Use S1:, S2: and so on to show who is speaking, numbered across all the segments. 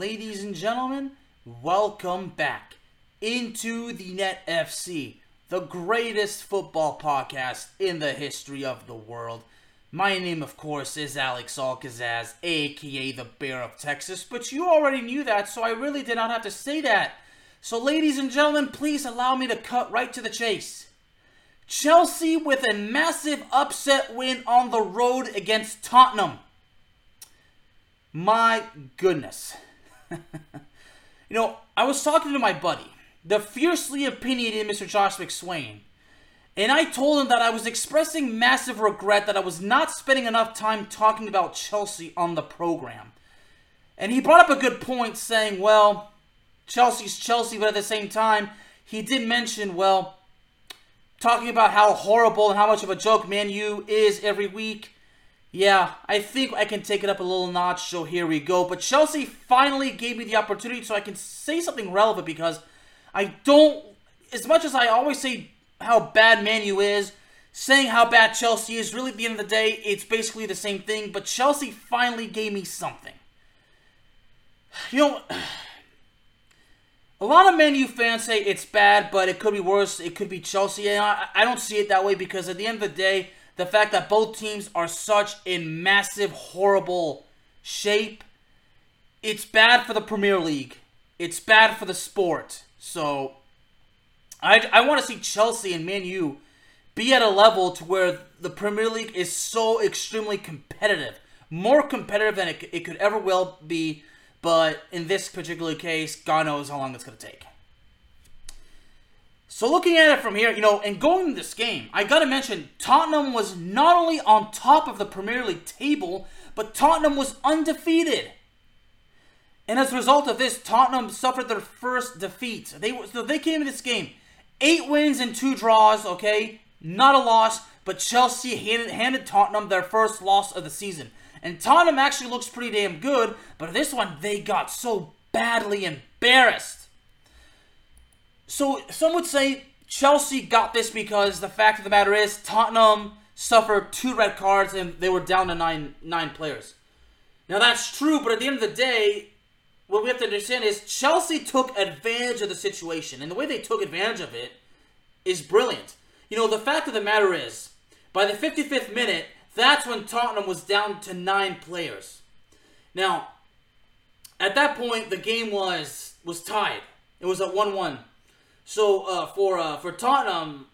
S1: Ladies and gentlemen, welcome back into the Net FC, the greatest football podcast in the history of the world. My name, of course, is Alex Alcazaz, aka the Bear of Texas, but you already knew that, so I really did not have to say that. So, ladies and gentlemen, please allow me to cut right to the chase. Chelsea with a massive upset win on the road against Tottenham. My goodness. you know, I was talking to my buddy, the fiercely opinionated Mr. Josh McSwain, and I told him that I was expressing massive regret that I was not spending enough time talking about Chelsea on the program. And he brought up a good point saying, well, Chelsea's Chelsea, but at the same time, he did mention, well, talking about how horrible and how much of a joke Man U is every week. Yeah, I think I can take it up a little notch, so here we go. But Chelsea finally gave me the opportunity so I can say something relevant because I don't, as much as I always say how bad Man U is, saying how bad Chelsea is, really at the end of the day, it's basically the same thing. But Chelsea finally gave me something. You know, a lot of Man U fans say it's bad, but it could be worse. It could be Chelsea. And I, I don't see it that way because at the end of the day, the fact that both teams are such in massive, horrible shape, it's bad for the Premier League. It's bad for the sport. So, I, I want to see Chelsea and Man U be at a level to where the Premier League is so extremely competitive. More competitive than it, it could ever will be, but in this particular case, God knows how long it's going to take. So looking at it from here, you know, and going to this game, I gotta mention Tottenham was not only on top of the Premier League table, but Tottenham was undefeated. And as a result of this, Tottenham suffered their first defeat. They so they came into this game eight wins and two draws. Okay, not a loss, but Chelsea handed, handed Tottenham their first loss of the season. And Tottenham actually looks pretty damn good, but this one they got so badly embarrassed. So some would say Chelsea got this because the fact of the matter is Tottenham suffered two red cards and they were down to nine nine players. Now that's true, but at the end of the day, what we have to understand is Chelsea took advantage of the situation, and the way they took advantage of it is brilliant. You know, the fact of the matter is, by the 55th minute, that's when Tottenham was down to nine players. Now, at that point, the game was was tied. It was at one-one. So uh, for uh, for Tottenham,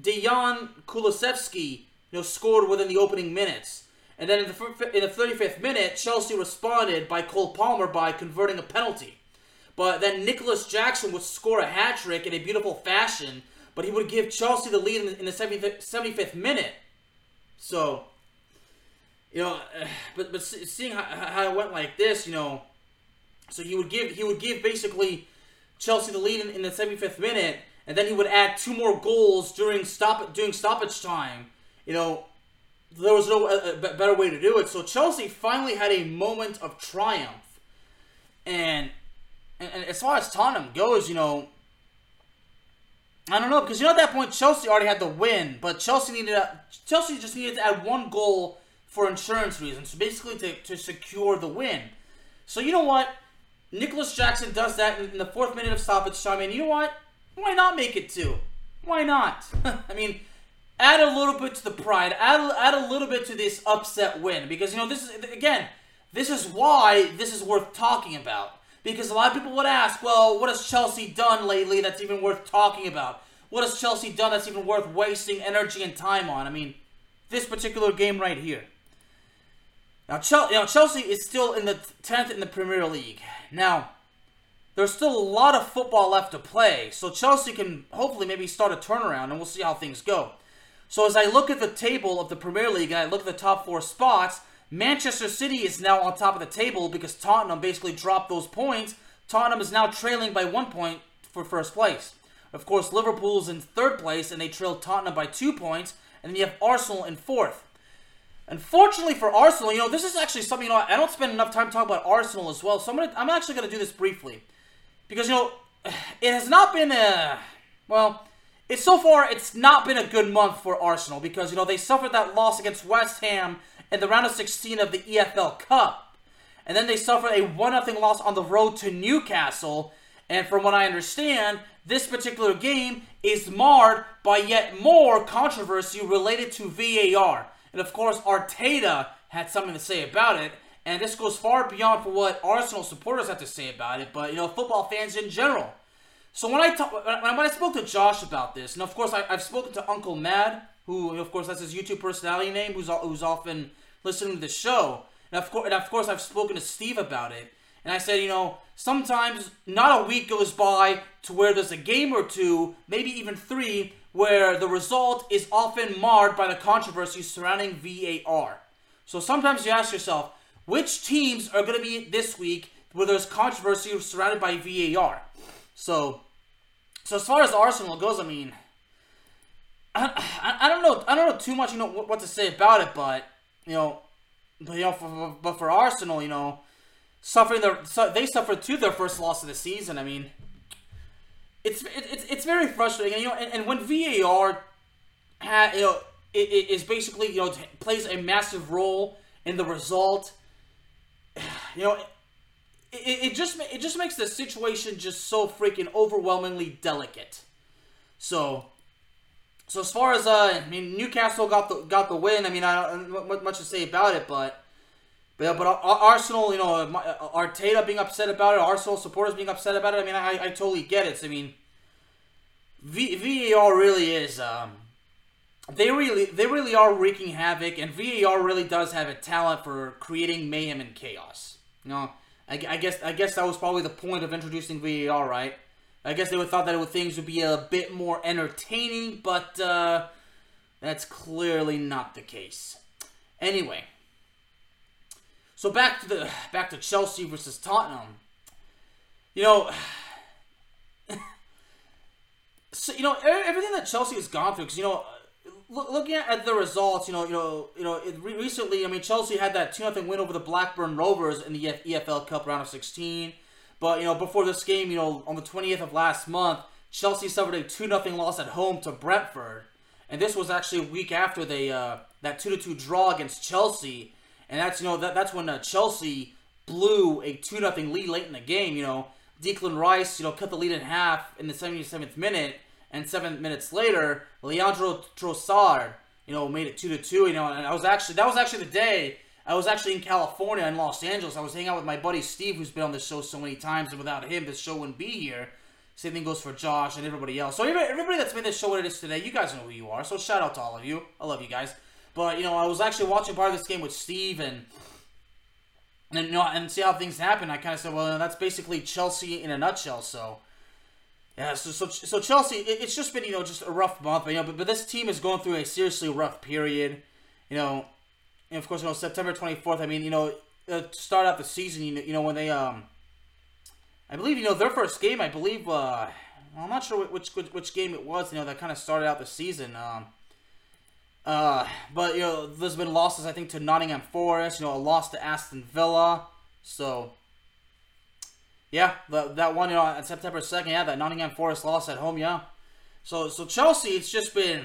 S1: Dejan Kulusevski you know scored within the opening minutes, and then in the in the 35th minute, Chelsea responded by Cole Palmer by converting a penalty. But then Nicolas Jackson would score a hat trick in a beautiful fashion, but he would give Chelsea the lead in the, in the 75th minute. So, you know, but but seeing how, how it went like this, you know, so he would give he would give basically Chelsea the lead in, in the 75th minute, and then he would add two more goals during stop during stoppage time. You know, there was no uh, uh better way to do it. So Chelsea finally had a moment of triumph, and, and, and as far as Tottenham goes, you know, I don't know because you know at that point Chelsea already had the win, but Chelsea needed a, Chelsea just needed to add one goal for insurance reasons, so basically to, to secure the win. So you know what? Nicolas Jackson does that in the fourth minute of stoppage time, and you know what? Why not make it two? Why not? I mean, add a little bit to the pride, add, add a little bit to this upset win, because, you know, this is, again, this is why this is worth talking about. Because a lot of people would ask, well, what has Chelsea done lately that's even worth talking about? What has Chelsea done that's even worth wasting energy and time on? I mean, this particular game right here. Now, Chelsea is still in the 10th in the Premier League. Now, there's still a lot of football left to play, so Chelsea can hopefully maybe start a turnaround, and we'll see how things go. So as I look at the table of the Premier League and I look at the top four spots, Manchester City is now on top of the table because Tottenham basically dropped those points. Tottenham is now trailing by one point for first place. Of course, Liverpool's in third place and they trail Tottenham by two points. And then you have Arsenal in fourth. Unfortunately for Arsenal, you know, this is actually something, you know, I don't spend enough time talking about Arsenal as well. So I'm, gonna, I'm actually going to do this briefly. Because, you know, it has not been a. Well, it's so far, it's not been a good month for Arsenal because, you know, they suffered that loss against West Ham in the round of 16 of the EFL Cup. And then they suffered a 1 0 loss on the road to Newcastle. And from what I understand, this particular game is marred by yet more controversy related to VAR. And of course, Arteta had something to say about it. And this goes far beyond for what Arsenal supporters have to say about it, but you know, football fans in general. So when I talk, when I spoke to Josh about this, and of course I, have spoken to Uncle Mad, who of course that's his YouTube personality name, who's who's often listening to the show. And of course, and of course, I've spoken to Steve about it. And I said, you know, sometimes not a week goes by to where there's a game or two, maybe even three, where the result is often marred by the controversy surrounding VAR. So sometimes you ask yourself, which teams are going to be this week where there's controversy surrounded by VAR? So, so as far as Arsenal goes, I mean, I, I, I don't know, I don't know too much, you know, what, what to say about it, but you know, but, you know, for, but for Arsenal, you know, suffering their they suffered too their first loss of the season. I mean, it's it, it's it's very frustrating. And, you know, and, and when VAR, ha, you know, it, it is basically you know plays a massive role in the result. You know, it, it just it just makes the situation just so freaking overwhelmingly delicate. So so as far as uh, I mean, Newcastle got the got the win. I mean, I don't much to say about it, but but but Arsenal, you know, Arteta being upset about it, Arsenal supporters being upset about it. I mean, I, I totally get it. I mean, v, VAR really is. Um, they really they really are wreaking havoc, and VAR really does have a talent for creating mayhem and chaos. You know, I, I guess I guess that was probably the point of introducing VAR, right? I guess they would thought that would, things would be a bit more entertaining, but uh, that's clearly not the case. Anyway, so back to the back to Chelsea versus Tottenham. You know, so you know everything that Chelsea has gone through. Because you know, look, looking at the results, you know, you know, you know, it, recently, I mean, Chelsea had that two 0 win over the Blackburn Rovers in the EFL Cup round of sixteen. But, you know, before this game, you know, on the 20th of last month, Chelsea suffered a 2 0 loss at home to Brentford. And this was actually a week after they uh, that 2 2 draw against Chelsea. And that's, you know, that, that's when uh, Chelsea blew a 2 nothing lead late in the game. You know, Declan Rice, you know, cut the lead in half in the 77th minute. And seven minutes later, Leandro Trossard, you know, made it 2 to 2. You know, and I was actually, that was actually the day I was actually in California in Los Angeles. I was hanging out with my buddy Steve, who's been on this show so many times, and without him, this show wouldn't be here. Same thing goes for Josh and everybody else. So everybody that's made this show what it is today, you guys know who you are. So shout out to all of you. I love you guys. But you know, I was actually watching part of this game with Steve, and and you know, and see how things happen. I kind of said, well, that's basically Chelsea in a nutshell. So. Yeah, so, so, so Chelsea, it, it's just been, you know, just a rough month, but, you know, but, but this team is going through a seriously rough period. You know, and of course, you know, September 24th, I mean, you know, uh, start out the season, you know, you know, when they, um, I believe, you know, their first game, I believe, uh, I'm not sure which, which, which game it was, you know, that kind of started out the season, um, uh, but, you know, there's been losses, I think, to Nottingham Forest, you know, a loss to Aston Villa, so, yeah, the, that one, you know, on September 2nd, yeah, that Nottingham Forest loss at home, yeah. So, so Chelsea, it's just been,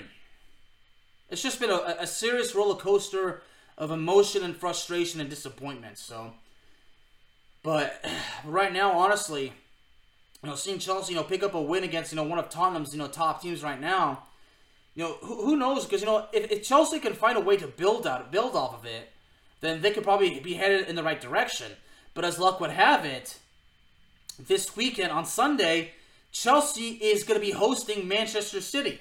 S1: it's just been a, a serious roller coaster of emotion and frustration and disappointment. So, but right now, honestly, you know, seeing Chelsea, you know, pick up a win against you know one of Tottenham's you know top teams right now, you know, who, who knows? Because you know, if, if Chelsea can find a way to build out, build off of it, then they could probably be headed in the right direction. But as luck would have it, this weekend on Sunday, Chelsea is going to be hosting Manchester City.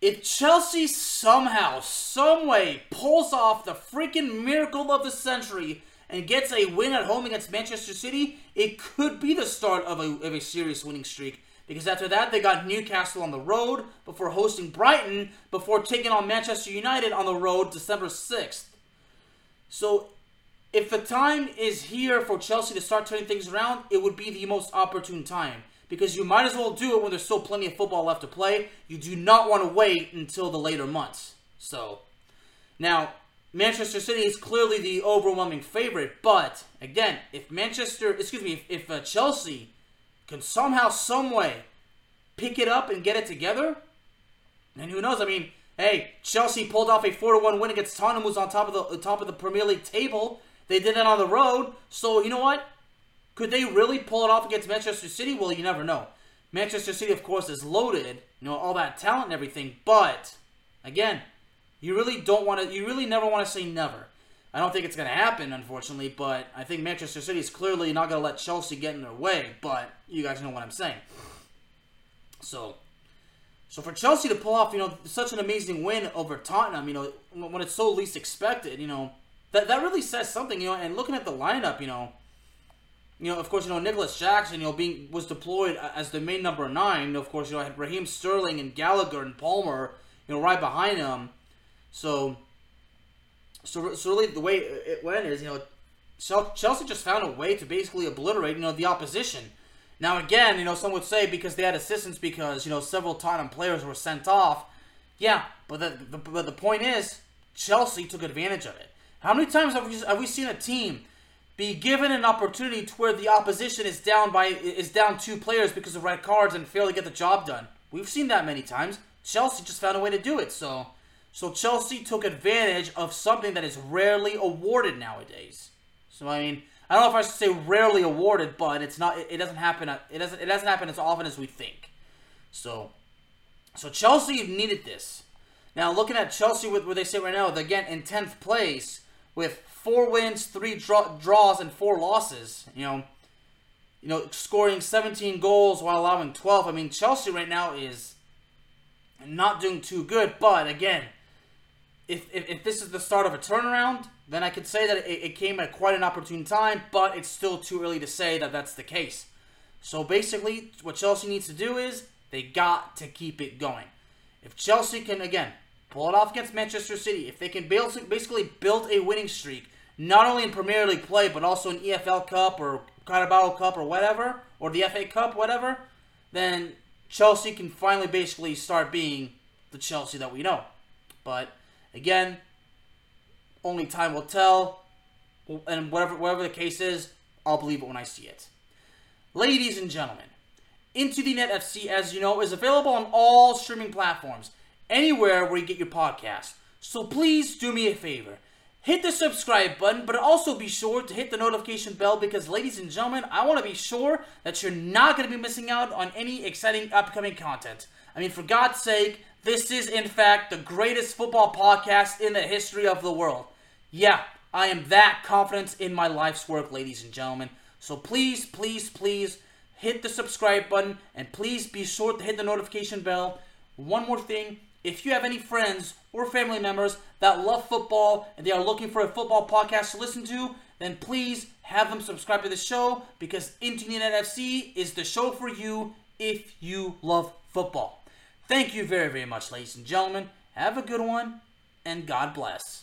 S1: If Chelsea somehow, someway pulls off the freaking miracle of the century and gets a win at home against Manchester City, it could be the start of a, of a serious winning streak. Because after that, they got Newcastle on the road before hosting Brighton before taking on Manchester United on the road December 6th. So, if the time is here for Chelsea to start turning things around, it would be the most opportune time. Because you might as well do it when there's still plenty of football left to play. You do not want to wait until the later months. So, now, Manchester City is clearly the overwhelming favorite, but again, if Manchester, excuse me, if, if uh, Chelsea can somehow, some way, pick it up and get it together, and who knows? I mean, hey, Chelsea pulled off a four to one win against Tottenham, who's on top of the uh, top of the Premier League table. They did that on the road, so you know what? Could they really pull it off against Manchester City? Well, you never know. Manchester City, of course, is loaded, you know, all that talent and everything, but again, you really don't want to. You really never want to say never. I don't think it's going to happen, unfortunately, but I think Manchester City is clearly not going to let Chelsea get in their way, but you guys know what I'm saying. So, so for Chelsea to pull off, you know, such an amazing win over Tottenham, you know, when it's so least expected, you know, that, that really says something, you know, and looking at the lineup, you know, you know, of course, you know, Nicolas Jackson, you know, being was deployed as the main number nine. Of course, you know, had Raheem Sterling and Gallagher and Palmer, you know, right behind him. So, so, so really the way it went is, you know, Chelsea just found a way to basically obliterate, you know, the opposition. Now, again, you know, some would say because they had assistance because, you know, several Tottenham players were sent off. Yeah, but the, the, but the point is, Chelsea took advantage of it. How many times have we, have we seen a team be given an opportunity to where the opposition is down by is down two players because of red cards and fail to get the job done? We've seen that many times. Chelsea just found a way to do it. So, so Chelsea took advantage of something that is rarely awarded nowadays. So I mean, I don't know if I should say rarely awarded, but it's not. It, doesn't happen. Uh, it doesn't. It doesn't happen as often as we think. So, so Chelsea needed this. Now looking at Chelsea with where they sit right now, again in tenth place with four wins, three draw, draws, and four losses. You know, you know, scoring 17 goals while allowing 12. I mean, Chelsea right now is not doing too good. But again, if, if, if, this is the start of a turnaround, then I could say that it, it, came at quite an opportune time, but it's still too early to say that that's the case. So basically, what Chelsea needs to do is they got to keep it going. If Chelsea can, again, pull it off against Manchester City, if they can basically build a winning streak, not only in Premier League play, but also in EFL Cup or Carabao Cup or whatever, or the FA Cup, whatever, then Chelsea can finally basically start being the Chelsea that we know. But Again, only time will tell. And whatever whatever the case is, I'll believe it when I see it. Ladies and gentlemen, Into the Net FC, as you know, is available on all streaming platforms, anywhere where you get your podcast. So please do me a favor. Hit the subscribe button, but also be sure to hit the notification bell because, ladies and gentlemen, I want to be sure that you're not going to be missing out on any exciting upcoming content. I mean, for God's sake, this is, in fact, the greatest football podcast in the history of the world. Yeah, I am that confident in my life's work, ladies and gentlemen. So please, please, please hit the subscribe button and please be sure to hit the notification bell. One more thing if you have any friends or family members that love football and they are looking for a football podcast to listen to, then please have them subscribe to the show because Into the Net FC is the show for you if you love football. Thank you very, very much, ladies and gentlemen. Have a good one, and God bless.